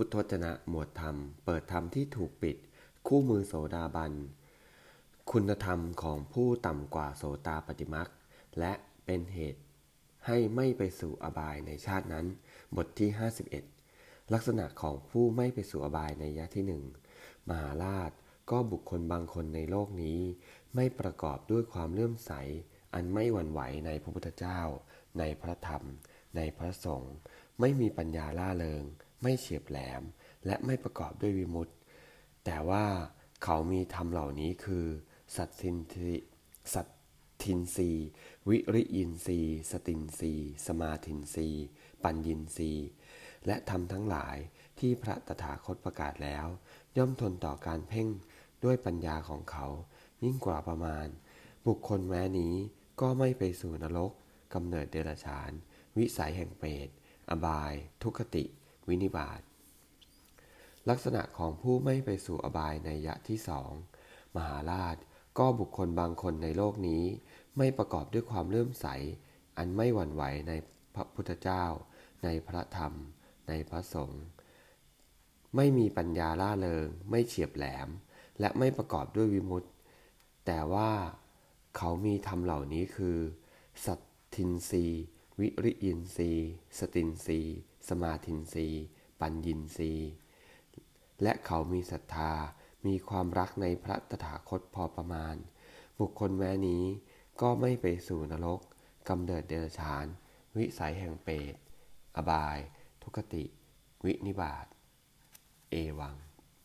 พุทธจนะหมวดธรรม เปิดธรรมที่ถูกปิด คู่มือโสดาบัน คุณธรรมของผู้ต่ำกว่าโสตาปฏิมักและเป็นเหตุให้ไม่ไปสู่อบายในชาตินั้น บทที่ 51 ลักษณะของผู้ไม่ไปสู่อบายในยะที่หนึ่งมหาราชก็บุคคลบางคนในโลกนี้ ไม่ประกอบด้วยความเลื่อมใส อันไม่หวั่นไหวในพระพุทธเจ้า ในพระธรรม ในพระสงฆ์ไม่มีปัญญาล่าเริง ไม่เฉียบแหลม และไม่ประกอบด้วยวิมุตติ แต่ว่าเขามีธรรมเหล่านี้คือ สัตทินทิสัตทินรีวิริยินรีสตินรีสมาทินรีปัญญินรีและธรรมทั้งหลายที่พระตถาคตประกาศแล้ว ย่อมทนต่อการเพ่งด้วยปัญญาของเขา ยิ่งกว่าประมาณ บุคคลแม้นี้ก็ไม่ไปสู่นรกกำเนิดเดรัจฉาน วิสัยแห่งเปรตอบาย ทุคติ วินิบาต ลักษณะของผู้ไม่ไปสู่อบายในยะที่สองมหาราชก็บุคคลบางคนในโลกนี้ ไม่ประกอบด้วยความเลื่อมใส อันไม่หวั่นไหวในพระพุทธเจ้า ในพระธรรม ในพระสงฆ์ไม่มีปัญญาล่าเริง ไม่เฉียบแหลม และไม่ประกอบด้วยวิมุตติ แต่ว่าเขามีธรรมเหล่านี้คือ สัตทินรีวิริยินรีสตินรี สมาธินรีปัญญินรีและเขามีศรัทธา มีความรักในพระตถาคตพอประมาณ บุคคลแม้นี้ก็ไม่ไปสู่นรกกำเนิดเดรัจฉาน วิสัยแห่งเปรตอบาย ทุกติ วินิบาต เอวัง